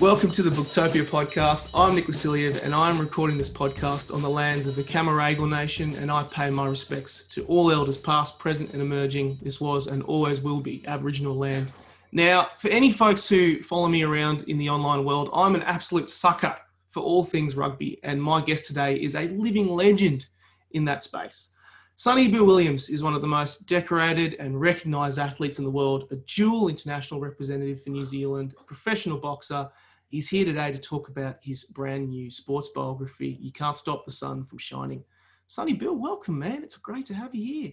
Welcome to the Booktopia podcast. I'm Nick Vasiliev and I'm recording this podcast on the lands of the Camaragal Nation and I pay my respects to all elders past, present and emerging. This was and always will be Aboriginal land. Now, for any folks who follow me around in the online world, I'm an absolute sucker for all things rugby and my guest today is a living legend in that space. Sonny Bill Williams is one of the most decorated and recognised athletes in the world, a dual international representative for New Zealand, a professional boxer, He's here today to talk about his brand new sports biography, You Can't Stop the Sun from Shining. Sonny Bill, welcome, man. It's great to have you here.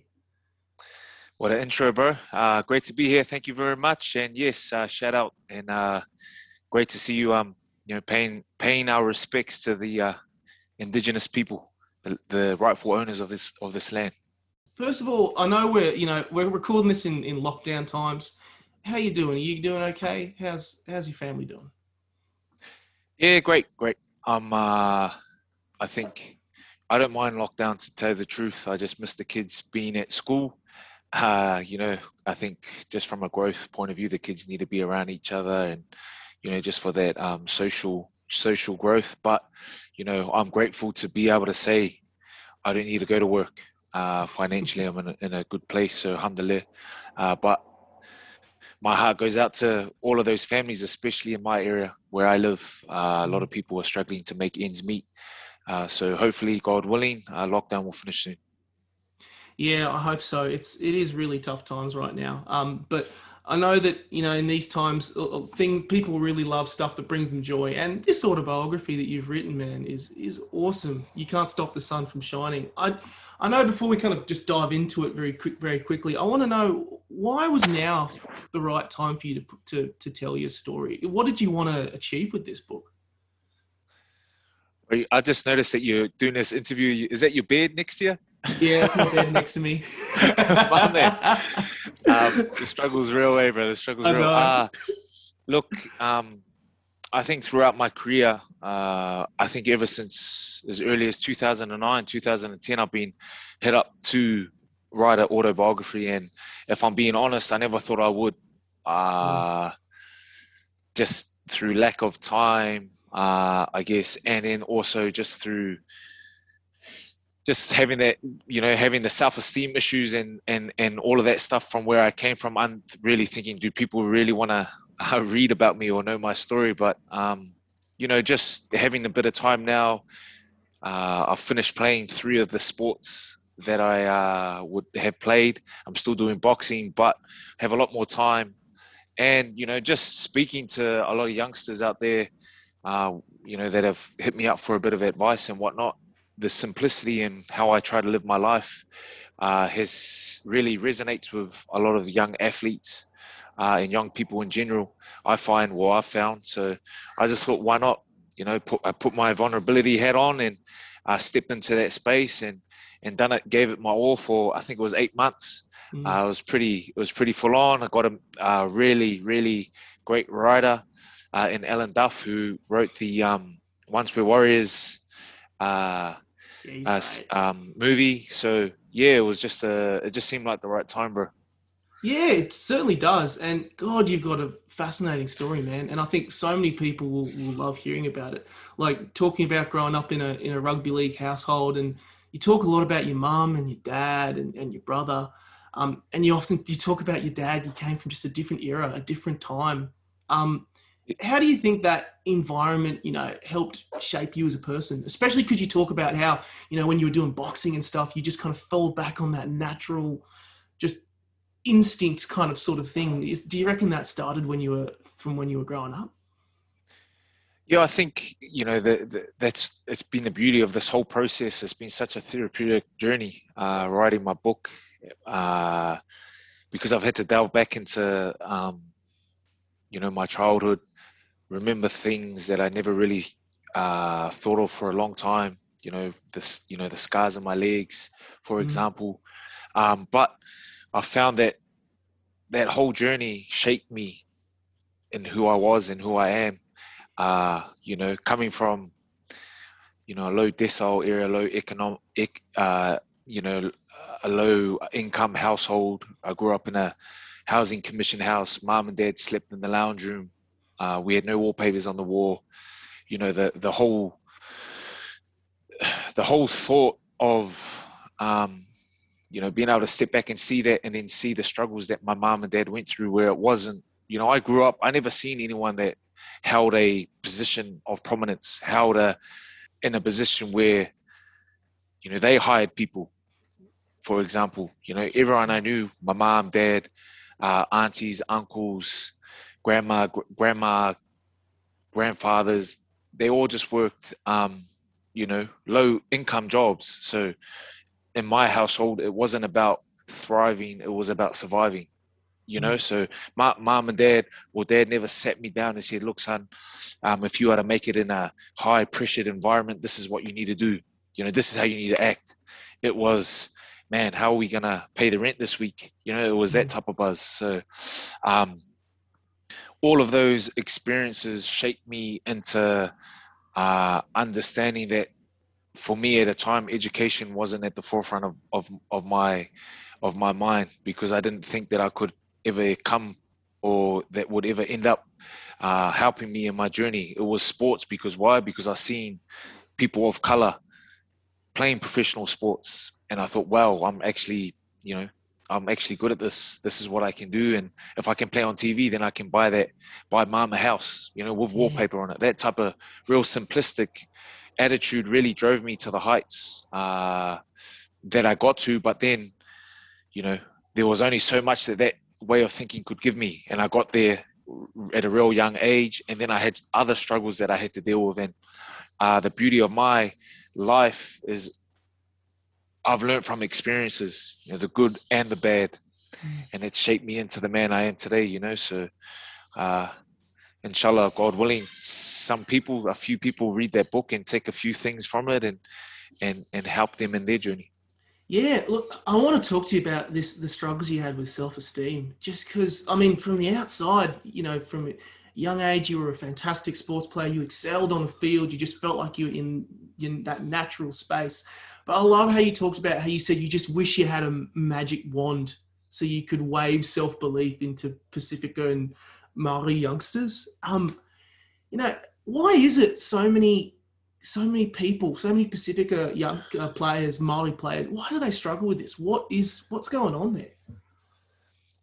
What an intro, bro. Uh, great to be here. Thank you very much. And yes, uh, shout out and uh, great to see you. Um, you know, paying paying our respects to the uh, indigenous people, the, the rightful owners of this of this land. First of all, I know we're you know we're recording this in, in lockdown times. How you doing? Are you doing okay? How's how's your family doing? Yeah, great, great. Um, uh, I think I don't mind lockdown to tell the truth. I just miss the kids being at school. Uh, you know, I think just from a growth point of view, the kids need to be around each other, and you know, just for that um, social social growth. But you know, I'm grateful to be able to say I don't need to go to work. Uh, financially, I'm in a, in a good place, so alhamdulillah. Uh, but my heart goes out to all of those families, especially in my area where I live. Uh, a lot of people are struggling to make ends meet. Uh, so hopefully, God willing, uh, lockdown will finish soon. Yeah, I hope so. It's it is really tough times right now. Um, but I know that you know in these times, thing people really love stuff that brings them joy, and this autobiography that you've written, man, is is awesome. You can't stop the sun from shining. I I know before we kind of just dive into it very quick, very quickly, I want to know why was now the right time for you to to to tell your story? What did you want to achieve with this book? I just noticed that you're doing this interview. Is that your bed next year? Yeah, it's my bed next to me. um, the struggle's real way, bro. The struggle's real. Uh, look, um, I think throughout my career, uh, I think ever since as early as 2009, 2010, I've been hit up to write an autobiography. And if I'm being honest, I never thought I would. Uh, mm. Just through lack of time, uh, I guess, and then also just through just having that you know having the self-esteem issues and and and all of that stuff from where i came from i'm really thinking do people really want to uh, read about me or know my story? But um you know just having a bit of time now uh, i've finished playing three of the sports that i uh, would have played. I'm still doing boxing but have a lot more time. And you know just speaking to a lot of youngsters out there uh, you know that have hit me up for a bit of advice and whatnot the simplicity in how I try to live my life uh, has really resonates with a lot of young athletes uh, and young people in general. I find what I found. So I just thought, why not? You know, put I put my vulnerability hat on and I stepped into that space and and done it. Gave it my all for I think it was eight months. Mm. Uh, it was pretty it was pretty full on. I got a, a really really great writer uh, in Alan Duff who wrote the um, Once Were Warriors uh, uh, um, movie. So yeah, it was just a. It just seemed like the right time, bro. Yeah, it certainly does. And God, you've got a fascinating story, man. And I think so many people will, will love hearing about it. Like talking about growing up in a in a rugby league household, and you talk a lot about your mum and your dad and, and your brother. Um, and you often you talk about your dad. You came from just a different era, a different time. Um, how do you think that environment you know helped shape you as a person? Especially because you talk about how you know when you were doing boxing and stuff you just kind of fell back on that natural just instinct kind of sort of thing. Is, do you reckon that started when you were from when you were growing up? Yeah i think you know the, that's it's been the beauty of this whole process. It's been such a therapeutic journey uh, writing my book uh, because i've had to delve back into um, you know my childhood remember things that I never really uh, thought of for a long time. You know, this, you know, the scars on my legs, for mm. example. Um, but I found that that whole journey shaped me in who I was and who I am. Uh, you know, coming from you know a low decile area, low economic, uh, you know, a low income household. I grew up in a housing commission house. Mom and dad slept in the lounge room Uh, we had no wallpapers on the wall. You know, the the whole the whole thought of um, you know being able to step back and see that, and then see the struggles that my mom and dad went through, where it wasn't. You know, I grew up. I never seen anyone that held a position of prominence, held a in a position where you know they hired people. For example, you know, everyone I knew, my mom, dad, uh, aunties, uncles, grandma, gr- grandma, grandfathers, they all just worked, um, you know, low income jobs. So in my household, it wasn't about thriving; it was about surviving. You know, mm. so my mom and dad, well, dad never sat me down and said, "Look, son, um, if you are to make it in a high pressured environment, this is what you need to do. You know, this is how you need to act." It was, man, how are we gonna pay the rent this week? You know, it was that mm. type of buzz. So, um, all of those experiences shaped me into uh, understanding that for me at a time education wasn't at the forefront of, of, of my of my mind because I didn't think that I could ever come or that would ever end up uh, helping me in my journey. It was sports because why? Because I seen people of color playing professional sports, and I thought, wow, I'm actually, you know, I'm actually good at this. This is what I can do, and if I can play on TV, then I can buy that, buy mom a house, you know, with wallpaper on it. That type of real simplistic attitude really drove me to the heights uh, that I got to. But then, you know, there was only so much that that way of thinking could give me, and I got there at a real young age, and then I had other struggles that I had to deal with. And uh, the beauty of my life is I've learned from experiences, you know, the good and the bad, mm. and it's shaped me into the man I am today. You know, so uh, inshallah, God willing, some people, a few people read that book and take a few things from it and and and help them in their journey. Yeah, look, I want to talk to you about this the struggles you had with self esteem. Just because, I mean, from the outside, you know, from young age, you were a fantastic sports player. You excelled on the field. You just felt like you were in, in that natural space. But I love how you talked about how you said you just wish you had a magic wand so you could wave self belief into Pacifica and Maori youngsters. Um, you know, why is it so many, so many people, so many Pacifica young uh, players, Maori players? Why do they struggle with this? What is what's going on there?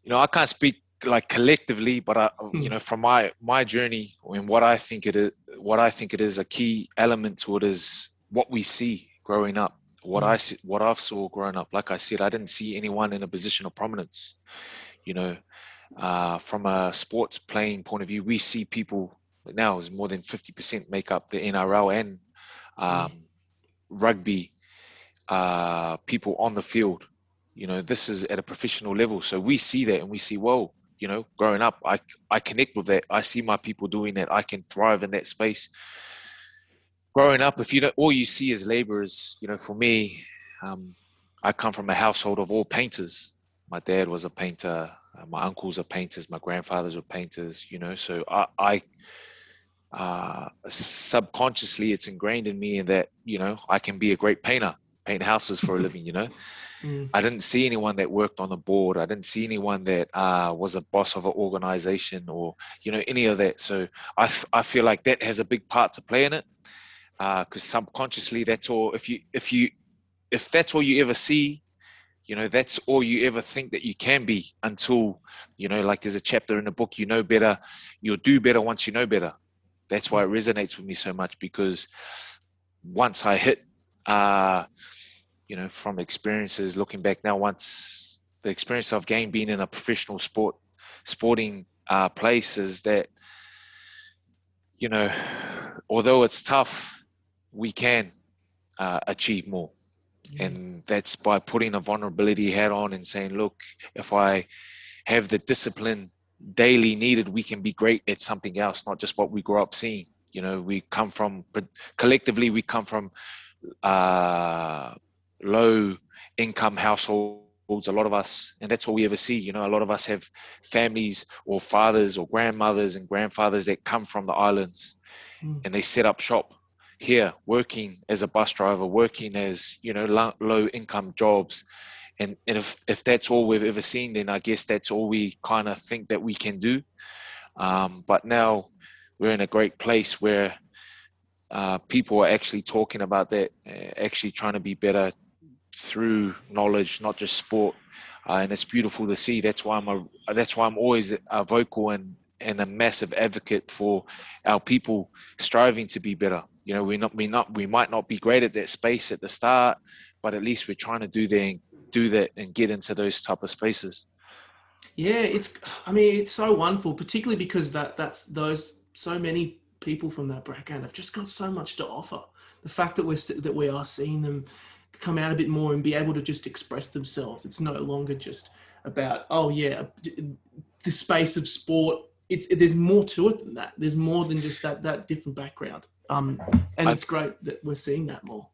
You know, I can't speak like collectively, but I, hmm. you know, from my my journey and what I think it is, what I think it is a key element to it is what we see growing up what I mm. what I've saw growing up, like I said, I didn't see anyone in a position of prominence. You know, uh, from a sports playing point of view, we see people now is more than fifty percent make up the NRL and mm. um, rugby uh, people on the field. You know, this is at a professional level, so we see that and we see, whoa, you know, growing up, I I connect with that. I see my people doing that. I can thrive in that space growing up, if you don't, all you see is laborers. You know, for me, um, I come from a household of all painters. My dad was a painter. Uh, my uncles are painters. My grandfathers were painters. You know, so I, I uh, subconsciously, it's ingrained in me that you know I can be a great painter, paint houses for a living. You know. Mm. I didn't see anyone that worked on a board. I didn't see anyone that uh, was a boss of an organization or you know any of that. So I, f- I feel like that has a big part to play in it because uh, subconsciously that's all if you if you if that's all you ever see you know that's all you ever think that you can be until you know like there's a chapter in the book you know better you'll do better once you know better that's why it resonates with me so much because once i hit uh you know from experiences looking back now once the experience i've gained being in a professional sport sporting uh place is that you know although it's tough we can uh, achieve more. Mm-hmm. And that's by putting a vulnerability hat on and saying, look, if I have the discipline daily needed, we can be great at something else, not just what we grew up seeing. You know, we come from, but collectively, we come from uh, low income households a lot of us and that's all we ever see you know a lot of us have families or fathers or grandmothers and grandfathers that come from the islands mm. and they set up shop here working as a bus driver, working as you know low, low income jobs, and and if if that's all we've ever seen, then I guess that's all we kind of think that we can do. Um, but now we're in a great place where uh, people are actually talking about that, uh, actually trying to be better through knowledge, not just sport. Uh, and it's beautiful to see. That's why I'm a, that's why I'm always a vocal and and a massive advocate for our people striving to be better. You know, we not we not we might not be great at that space at the start, but at least we're trying to do that do that and get into those type of spaces. Yeah, it's I mean it's so wonderful, particularly because that that's those so many people from that background have just got so much to offer. The fact that we're that we are seeing them come out a bit more and be able to just express themselves. It's no longer just about oh yeah, the space of sport. It's there's more to it than that. There's more than just that that different background. Um, and it's great that we're seeing that more.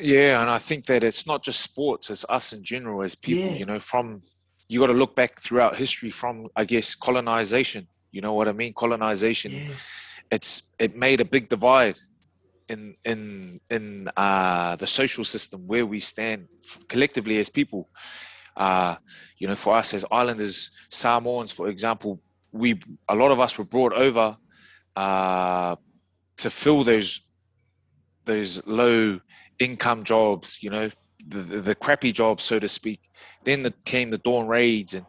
Yeah, and I think that it's not just sports; it's us in general as people. Yeah. You know, from you got to look back throughout history from I guess colonization. You know what I mean? Colonization. Yeah. It's it made a big divide in in in uh, the social system where we stand collectively as people. Uh, you know, for us as islanders, Samoans, for example, we a lot of us were brought over uh, to fill those those low income jobs. You know, the, the crappy jobs, so to speak. Then the, came the dawn raids, and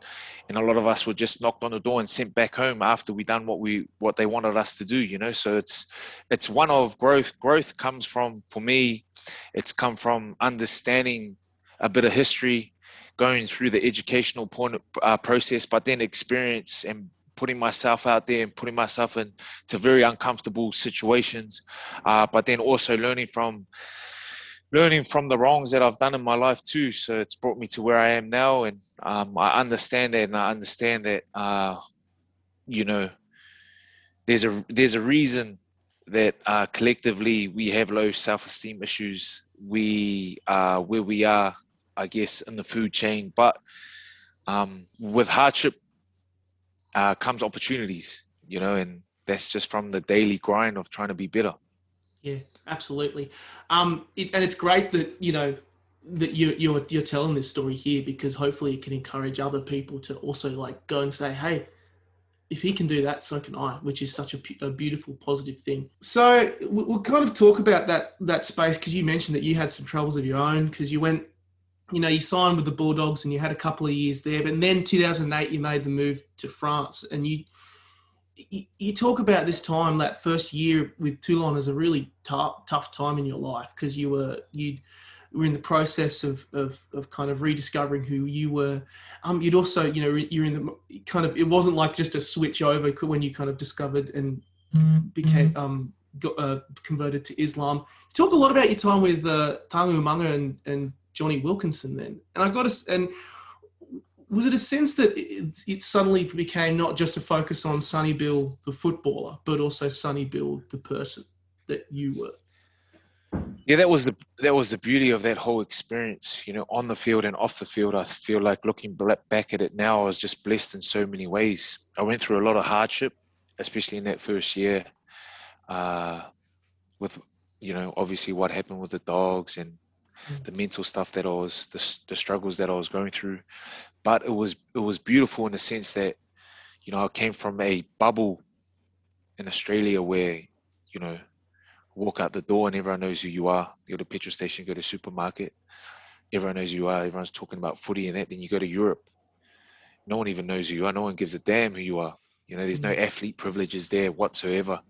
and a lot of us were just knocked on the door and sent back home after we done what we what they wanted us to do. You know, so it's it's one of growth. Growth comes from for me, it's come from understanding a bit of history, going through the educational point, uh, process, but then experience and putting myself out there and putting myself into very uncomfortable situations, uh, but then also learning from learning from the wrongs that I've done in my life too. So it's brought me to where I am now, and um, I understand that, and I understand that uh, you know there's a there's a reason that uh, collectively we have low self-esteem issues. We are where we are, I guess, in the food chain, but um, with hardship uh, comes opportunities, you know, and that's just from the daily grind of trying to be better. Yeah, absolutely. Um, it, and it's great that you know that you, you're you're telling this story here because hopefully it can encourage other people to also like go and say, hey, if he can do that, so can I, which is such a, a beautiful, positive thing. So we'll kind of talk about that that space because you mentioned that you had some troubles of your own because you went, you know, you signed with the Bulldogs and you had a couple of years there, but then 2008 you made the move to France and you you, talk about this time, that first year with Toulon, as a really tough, tough time in your life because you were you were in the process of, of, of kind of rediscovering who you were. Um, you'd also, you know, you're in the kind of. It wasn't like just a switch over when you kind of discovered and became mm-hmm. um, got, uh, converted to Islam. You talk a lot about your time with uh, Tana Umaga and, and Jonny Wilkinson then, and I got to and was it a sense that it, it, suddenly became not just a focus on Sonny Bill the footballer, but also Sonny Bill the person that you were? Yeah, that was the that was the beauty of that whole experience. You know, on the field and off the field, I feel like looking back at it now, I was just blessed in so many ways. I went through a lot of hardship, especially in that first year, uh, with you know obviously what happened with the dogs and the mental stuff that I was the, the struggles that I was going through. But it was it was beautiful in the sense that you know I came from a bubble in Australia where you know walk out the door and everyone knows who you are. You go to petrol station go to supermarket everyone knows who you are. Everyone's talking about footy and that. Then you go to Europe. No one even knows who you are. No one gives a damn who you are. You know there's no mm. athlete privileges there whatsoever.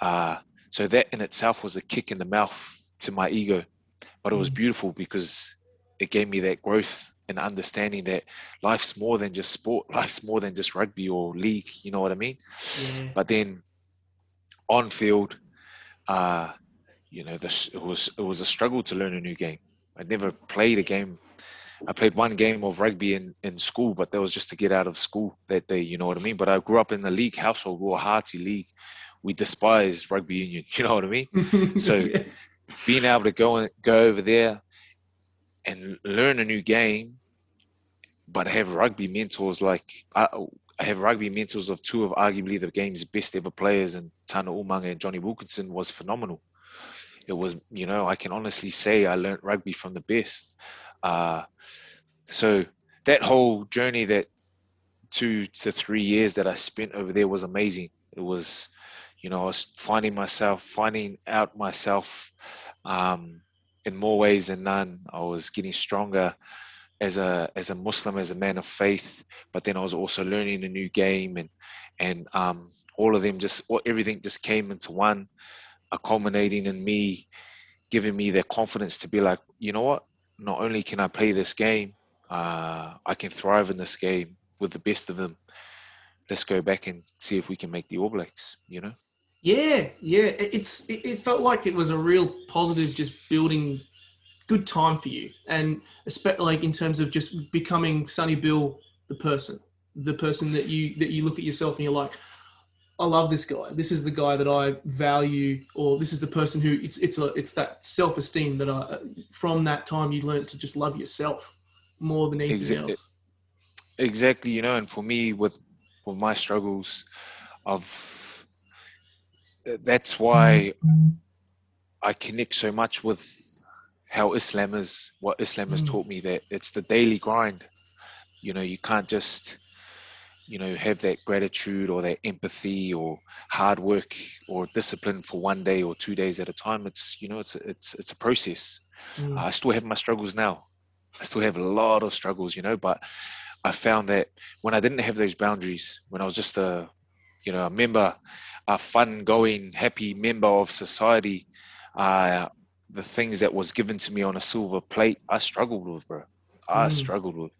Uh, so that in itself was a kick in the mouth to my ego but it was mm. beautiful because it gave me that growth and understanding that life's more than just sport life's more than just rugby or league you know what i mean? Yeah. but then on field uh you know this it was it was a struggle to learn a new game. I never played a game. I played one game of rugby in in school but that was just to get out of school that day you know what i mean? But i grew up in the league household we were hearty league. We despised rugby union you know what i mean? So yeah being able to go and go over there and learn a new game, but have rugby mentors like I, I have rugby mentors of two of arguably the game's best ever players, and Tana Umaga and Jonny Wilkinson was phenomenal. It was, you know, I can honestly say I learned rugby from the best. Uh, so that whole journey that two to three years that I spent over there was amazing. It was, you know, I was finding myself, finding out myself um, in more ways than none. I was getting stronger as a as a Muslim, as a man of faith. But then I was also learning a new game, and and um, all of them just everything just came into one, culminating in me giving me the confidence to be like, you know what? Not only can I play this game, uh, I can thrive in this game with the best of them. Let's go back and see if we can make the All Blacks. You know. Yeah, yeah. It's it felt like it was a real positive, just building good time for you, and especially like in terms of just becoming Sonny Bill, the person, the person that you that you look at yourself and you're like, I love this guy. This is the guy that I value, or this is the person who it's it's a it's that self esteem that I from that time you learn to just love yourself more than anything exactly. else. Exactly, you know, and for me with with my struggles, of that's why I connect so much with how Islam is. What Islam has mm. taught me that it's the daily grind. You know, you can't just you know have that gratitude or that empathy or hard work or discipline for one day or two days at a time it's you know it's it's it's a process mm. i still have my struggles now i still have a lot of struggles you know but i found that when i didn't have those boundaries when i was just a you know a member a fun going happy member of society uh the things that was given to me on a silver plate i struggled with bro i mm. struggled with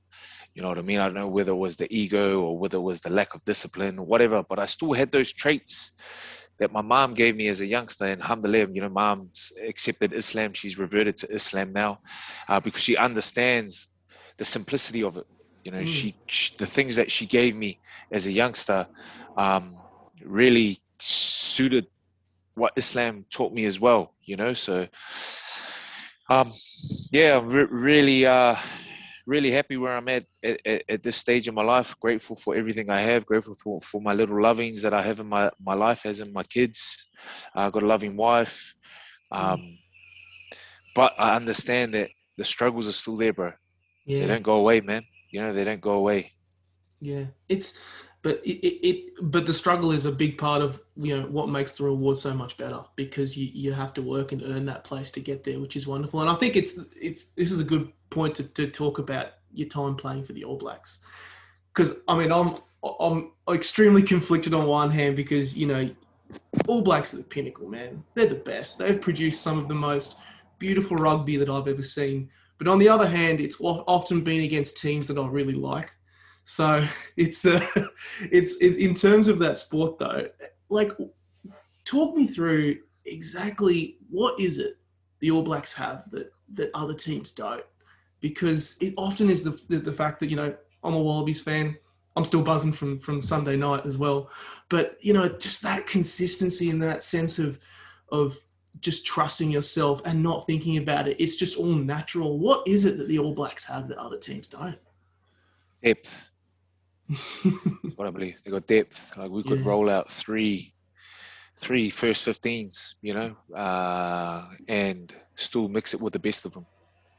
you know what I mean? I don't know whether it was the ego or whether it was the lack of discipline or whatever, but I still had those traits that my mom gave me as a youngster. And alhamdulillah, you know, mom's accepted Islam. She's reverted to Islam now uh, because she understands the simplicity of it. You know, mm. she, she, the things that she gave me as a youngster um, really suited what Islam taught me as well. You know, so um, yeah, re- really. Uh, really happy where I'm at, at, at this stage in my life. Grateful for everything I have. Grateful for, for my little lovings that I have in my, my life, as in my kids. I've got a loving wife. Um, but I understand that the struggles are still there, bro. Yeah. They don't go away, man. You know, they don't go away. Yeah. It's, but it, it, it, but the struggle is a big part of you know what makes the reward so much better because you you have to work and earn that place to get there which is wonderful and i think it's it's this is a good point to, to talk about your time playing for the all blacks because i mean i'm i'm extremely conflicted on one hand because you know all blacks are the pinnacle man they're the best they've produced some of the most beautiful rugby that i've ever seen but on the other hand it's often been against teams that i really like so it's uh, it's in terms of that sport though. Like, talk me through exactly what is it the All Blacks have that that other teams don't? Because it often is the the, the fact that you know I'm a Wallabies fan. I'm still buzzing from from Sunday night as well, but you know just that consistency and that sense of of just trusting yourself and not thinking about it. It's just all natural. What is it that the All Blacks have that other teams don't? Depth what I believe. They got depth. Like we could yeah. roll out three, three first 15s, you know, uh, and still mix it with the best of them.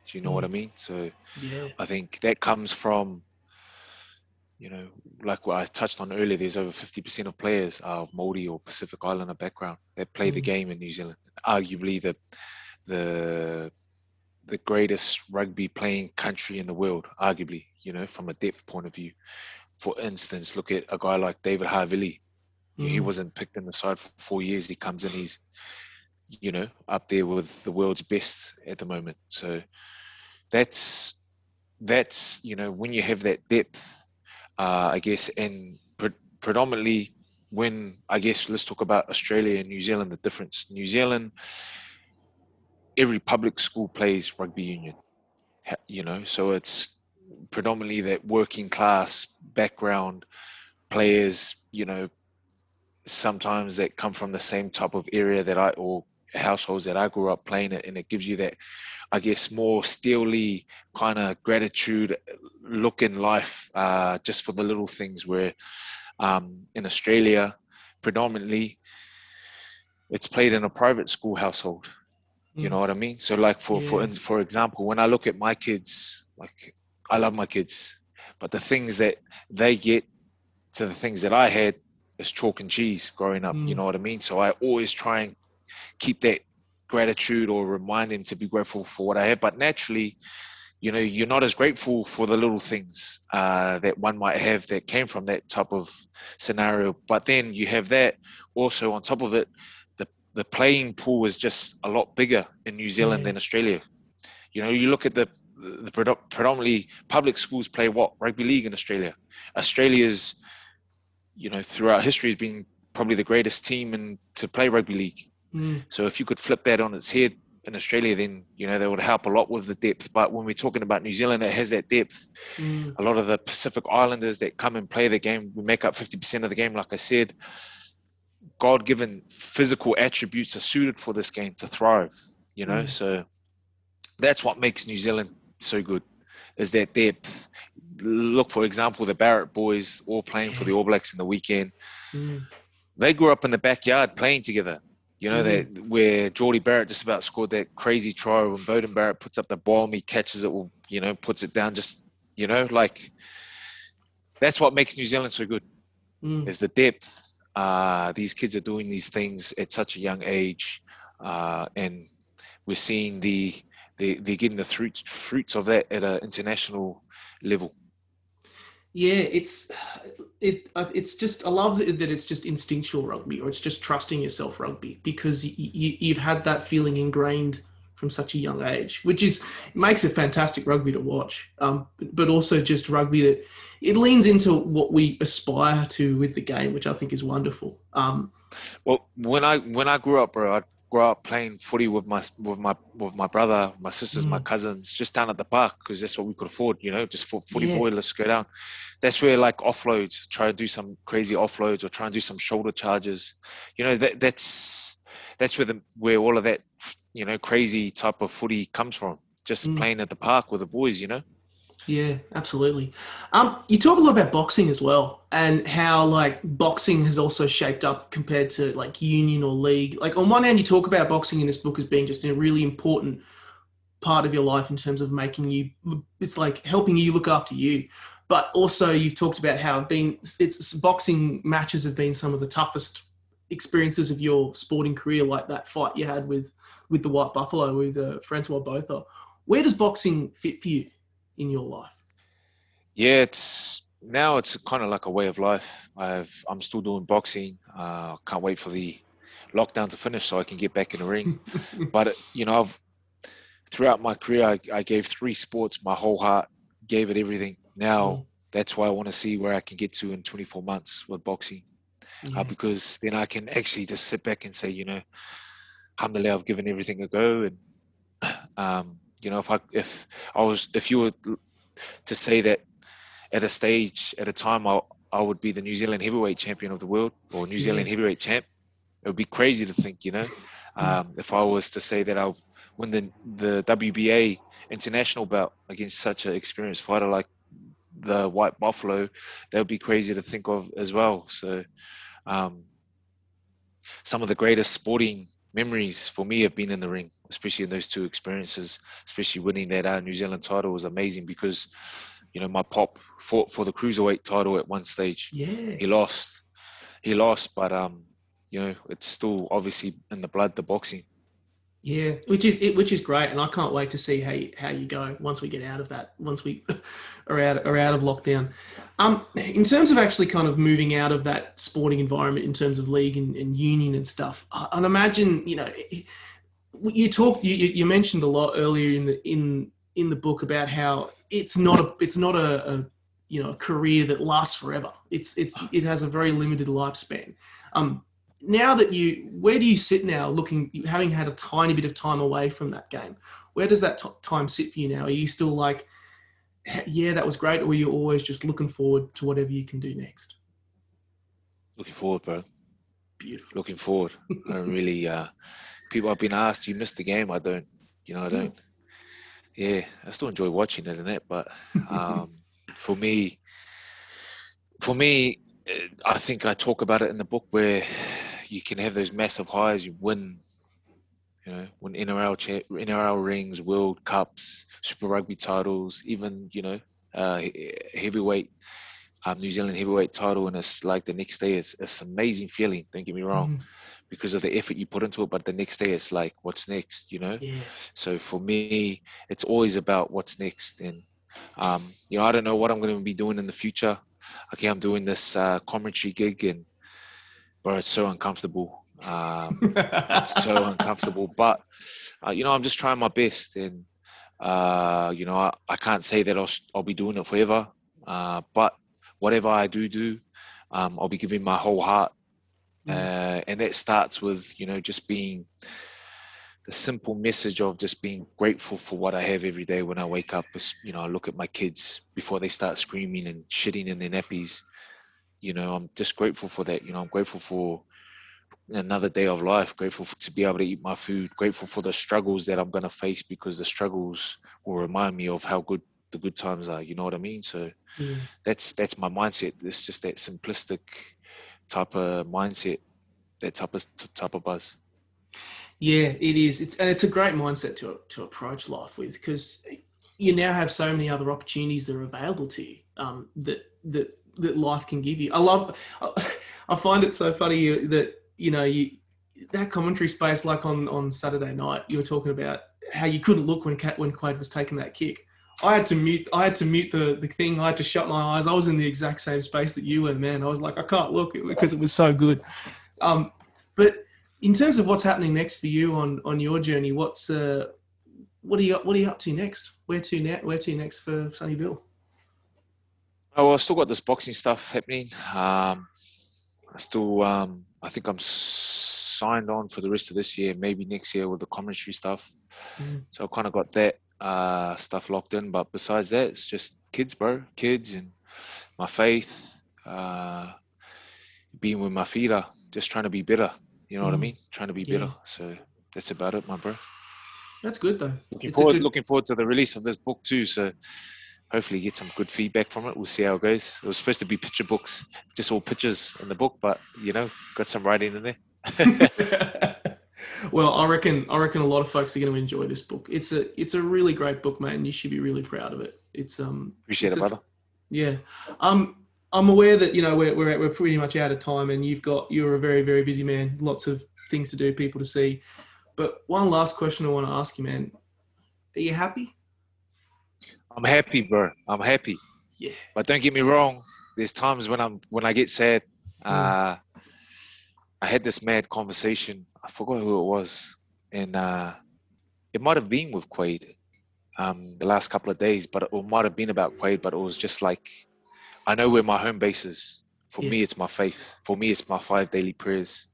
Do you know mm. what I mean? So yeah. I think that comes from, you know, like what I touched on earlier. There's over 50% of players are of Maori or Pacific Islander background that play mm. the game in New Zealand. Arguably the the the greatest rugby playing country in the world, arguably, you know, from a depth point of view for instance, look at a guy like David Havili. Mm. He wasn't picked in the side for four years. He comes in, he's, you know, up there with the world's best at the moment. So that's that's you know when you have that depth, uh, I guess, and pre- predominantly when I guess let's talk about Australia and New Zealand. The difference: New Zealand, every public school plays rugby union. You know, so it's predominantly that working class background players, you know, sometimes that come from the same type of area that I or households that I grew up playing it, and it gives you that, I guess, more steely kind of gratitude look in life, uh, just for the little things. Where um, in Australia, predominantly, it's played in a private school household. You mm. know what I mean? So, like for yeah. for for example, when I look at my kids, like I love my kids, but the things that they get to the things that I had as chalk and cheese growing up. Mm. You know what I mean? So I always try and keep that gratitude or remind them to be grateful for what I have. But naturally, you know, you're not as grateful for the little things uh, that one might have that came from that type of scenario. But then you have that also on top of it. The the playing pool is just a lot bigger in New Zealand yeah. than Australia. You know, you look at the the predominantly public schools play what rugby league in Australia. Australia's, you know, throughout history has been probably the greatest team in to play rugby league. Mm. So if you could flip that on its head in Australia, then you know that would help a lot with the depth. But when we're talking about New Zealand, it has that depth. Mm. A lot of the Pacific Islanders that come and play the game, we make up fifty percent of the game. Like I said, God-given physical attributes are suited for this game to thrive. You know, mm. so that's what makes New Zealand so good is that depth. Look, for example, the Barrett boys all playing for the All Blacks in the weekend. Mm. They grew up in the backyard playing together. You know, mm. that where Jordie Barrett just about scored that crazy try when Beauden Barrett puts up the bomb, he catches it, you know, puts it down just, you know, like that's what makes New Zealand so good mm. is the depth. Uh, these kids are doing these things at such a young age. Uh, and we're seeing the they they're getting the fruits fruits of that at an international level. Yeah, it's it it's just I love that it's just instinctual rugby or it's just trusting yourself rugby because you you've had that feeling ingrained from such a young age, which is makes it fantastic rugby to watch. Um, but also just rugby that it leans into what we aspire to with the game, which I think is wonderful. Um, well, when I when I grew up, bro, I grow up playing footy with my with my with my brother, my sisters, mm. my cousins, just down at the park because that's what we could afford. You know, just for footy yeah. boy, let's go down. That's where like offloads, try to do some crazy offloads or try and do some shoulder charges. You know, that that's that's where the where all of that you know crazy type of footy comes from. Just mm. playing at the park with the boys. You know. Yeah, absolutely. Um, you talk a lot about boxing as well, and how like boxing has also shaped up compared to like union or league. Like on one hand, you talk about boxing in this book as being just a really important part of your life in terms of making you. It's like helping you look after you, but also you've talked about how being it's boxing matches have been some of the toughest experiences of your sporting career, like that fight you had with with the White Buffalo with uh, Francois Botha. Where does boxing fit for you? In your life? Yeah, it's now it's kind of like a way of life. I've I'm still doing boxing. Uh, can't wait for the lockdown to finish so I can get back in the ring. but you know, I've throughout my career, I, I, gave three sports my whole heart, gave it everything. Now mm. that's why I want to see where I can get to in 24 months with boxing, uh, yeah. uh, because then I can actually just sit back and say, you know, alhamdulillah, I've given everything a go, and um, you know, if I if I was if you were to say that at a stage at a time I I would be the New Zealand heavyweight champion of the world or New Zealand yeah. heavyweight champ, it would be crazy to think, you know, mm. um, if I was to say that I'll win the the WBA international belt against such an experienced fighter like the White Buffalo, that would be crazy to think of as well. So, um, some of the greatest sporting memories for me have been in the ring, especially in those two experiences. Especially winning that uh, New Zealand title was amazing because, you know, my pop fought for the cruiserweight title at one stage. Yeah, he lost, he lost, but um, you know, it's still obviously in the blood, the boxing. Yeah, which is it, which is great, and I can't wait to see how you, how you go once we get out of that, once we are out are out of lockdown. Um, in terms of actually kind of moving out of that sporting environment, in terms of league and, and union and stuff, I, imagine you know you talked you, you mentioned a lot earlier in the in in the book about how it's not a it's not a, a you know a career that lasts forever. It's it's it has a very limited lifespan. Um, now that you where do you sit now looking having had a tiny bit of time away from that game where does that t- time sit for you now are you still like yeah that was great or you're you always just looking forward to whatever you can do next? Looking forward bro. Beautiful. Looking forward. I don't really uh people have been asked you missed the game? I don't you know i don't. Yeah i still enjoy watching it and that but um for me for me I think I talk about it in the book where you can have those massive highs. You win, you know, win NRL cha- NRL rings, World Cups, Super Rugby titles, even you know, uh, heavyweight um, New Zealand heavyweight title, and it's like the next day, it's it's amazing feeling. Don't get me wrong, mm. because of the effort you put into it. But the next day, it's like, what's next? You know. Yeah. So for me, it's always about what's next, and um, you know, I don't know what I'm going to be doing in the future. Okay, I'm doing this uh, commentary gig, and bro, it's so uncomfortable. Um, it's so uncomfortable, but uh, you know, I'm just trying my best, and uh, you know, I, I can't say that I'll, I'll be doing it forever, uh, but whatever I do do, um, I'll be giving my whole heart. Mm. Uh, and that starts with, you know, just being the simple message of just being grateful for what I have every day when I wake up. Is, you know, I look at my kids before they start screaming and shitting in their nappies. You know, I'm just grateful for that. You know, I'm grateful for another day of life grateful to be able to eat my food grateful for the struggles that i'm going to face because the struggles will remind me of how good the good times are. You know what I mean? So that's that's my mindset. It's just that simplistic type of mindset, that type of type of buzz. Yeah, it is. It's and it's a great mindset to to approach life with because you now have so many other opportunities that are available to you um, that that that life can give you. I love. I find it so funny that you know you that commentary space, like on on Saturday night, you were talking about how you couldn't look when Cat when Quade was taking that kick. I had to mute. I had to mute the, the thing. I had to shut my eyes. I was in the exact same space that you were, man. I was like, I can't look because it was so good. Um, but in terms of what's happening next for you on on your journey, what's uh, what are you what are you up to next? Where to net? Where to next for Sonny Bill? Oh, well, I still got this boxing stuff happening. Um, I still, um, I think I'm signed on for the rest of this year, maybe next year with the commentary stuff. Mm. So I kind of got that uh, stuff locked in. But besides that, it's just kids, bro. Kids and my faith, uh, being with my feeder, just trying to be better. You know mm. what I mm. mean? Trying to be yeah. better. So that's about it, my bro. That's good though. Looking forward, good... looking forward to the release of this book too. So hopefully get some good feedback from it. We'll see how it goes. It was supposed to be picture books, just all pictures in the book, but you know, got some writing in there. well, I reckon I reckon a lot of folks are going to enjoy this book. It's a it's a really great book, mate, and you should be really proud of it. It's um appreciate it's it, brother. yeah, um, I'm aware that you know we're we're we're pretty much out of time, and you've got you're a very very busy man, lots of things to do, people to see. But one last question I want to ask you, man: Are you happy? I'm happy, bro. I'm happy. Yeah. But don't get me wrong. There's times when I'm when I get sad. Mm. Uh, I had this mad conversation. I forgot who it was, and uh, it might have been with Quade. um, the last couple of days, but it might have been about Quade. But it was just like, I know where my home base is. For yeah. me, it's my faith. For me, it's my five daily prayers.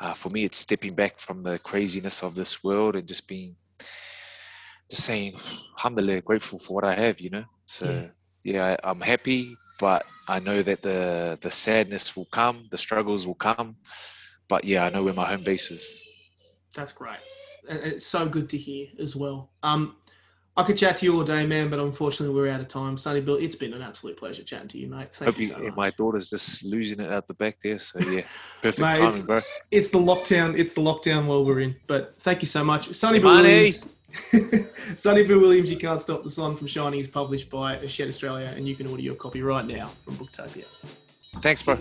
Uh, for me, it's stepping back from the craziness of this world and just being, just saying, alhamdulillah, grateful for what I have, you know? So, yeah, yeah I, I'm happy, but I know that the the sadness will come, the struggles will come, but yeah, I know where my home base is. That's great. It's so good to hear as well. Um, I could chat to you all day, man, but unfortunately we're out of time. Sonny Bill, it's been an absolute pleasure chatting to you, mate. Thank Hope you so much. My daughter's just losing it out the back there, so yeah, perfect mate, timing, bro. It's the lockdown. It's the lockdown world we're in. But thank you so much, Sonny Bill. Williams, Sonny Bill Williams, You Can't Stop the Sun from Shining is published by Hachette Australia, and you can order your copy right now from Booktopia. Thanks, bro.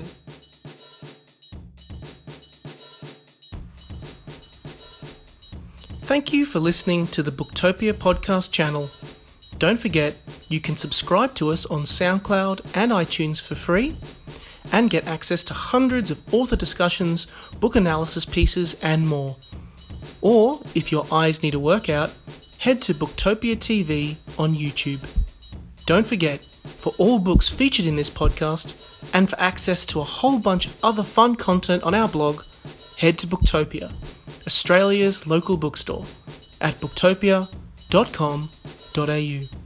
Thank you for listening to the Booktopia podcast channel. Don't forget, you can subscribe to us on SoundCloud and iTunes for free and get access to hundreds of author discussions, book analysis pieces, and more. Or, if your eyes need a workout, head to Booktopia TV on YouTube. Don't forget, for all books featured in this podcast and for access to a whole bunch of other fun content on our blog, head to Booktopia, Australia's local bookstore, at booktopia.com.au.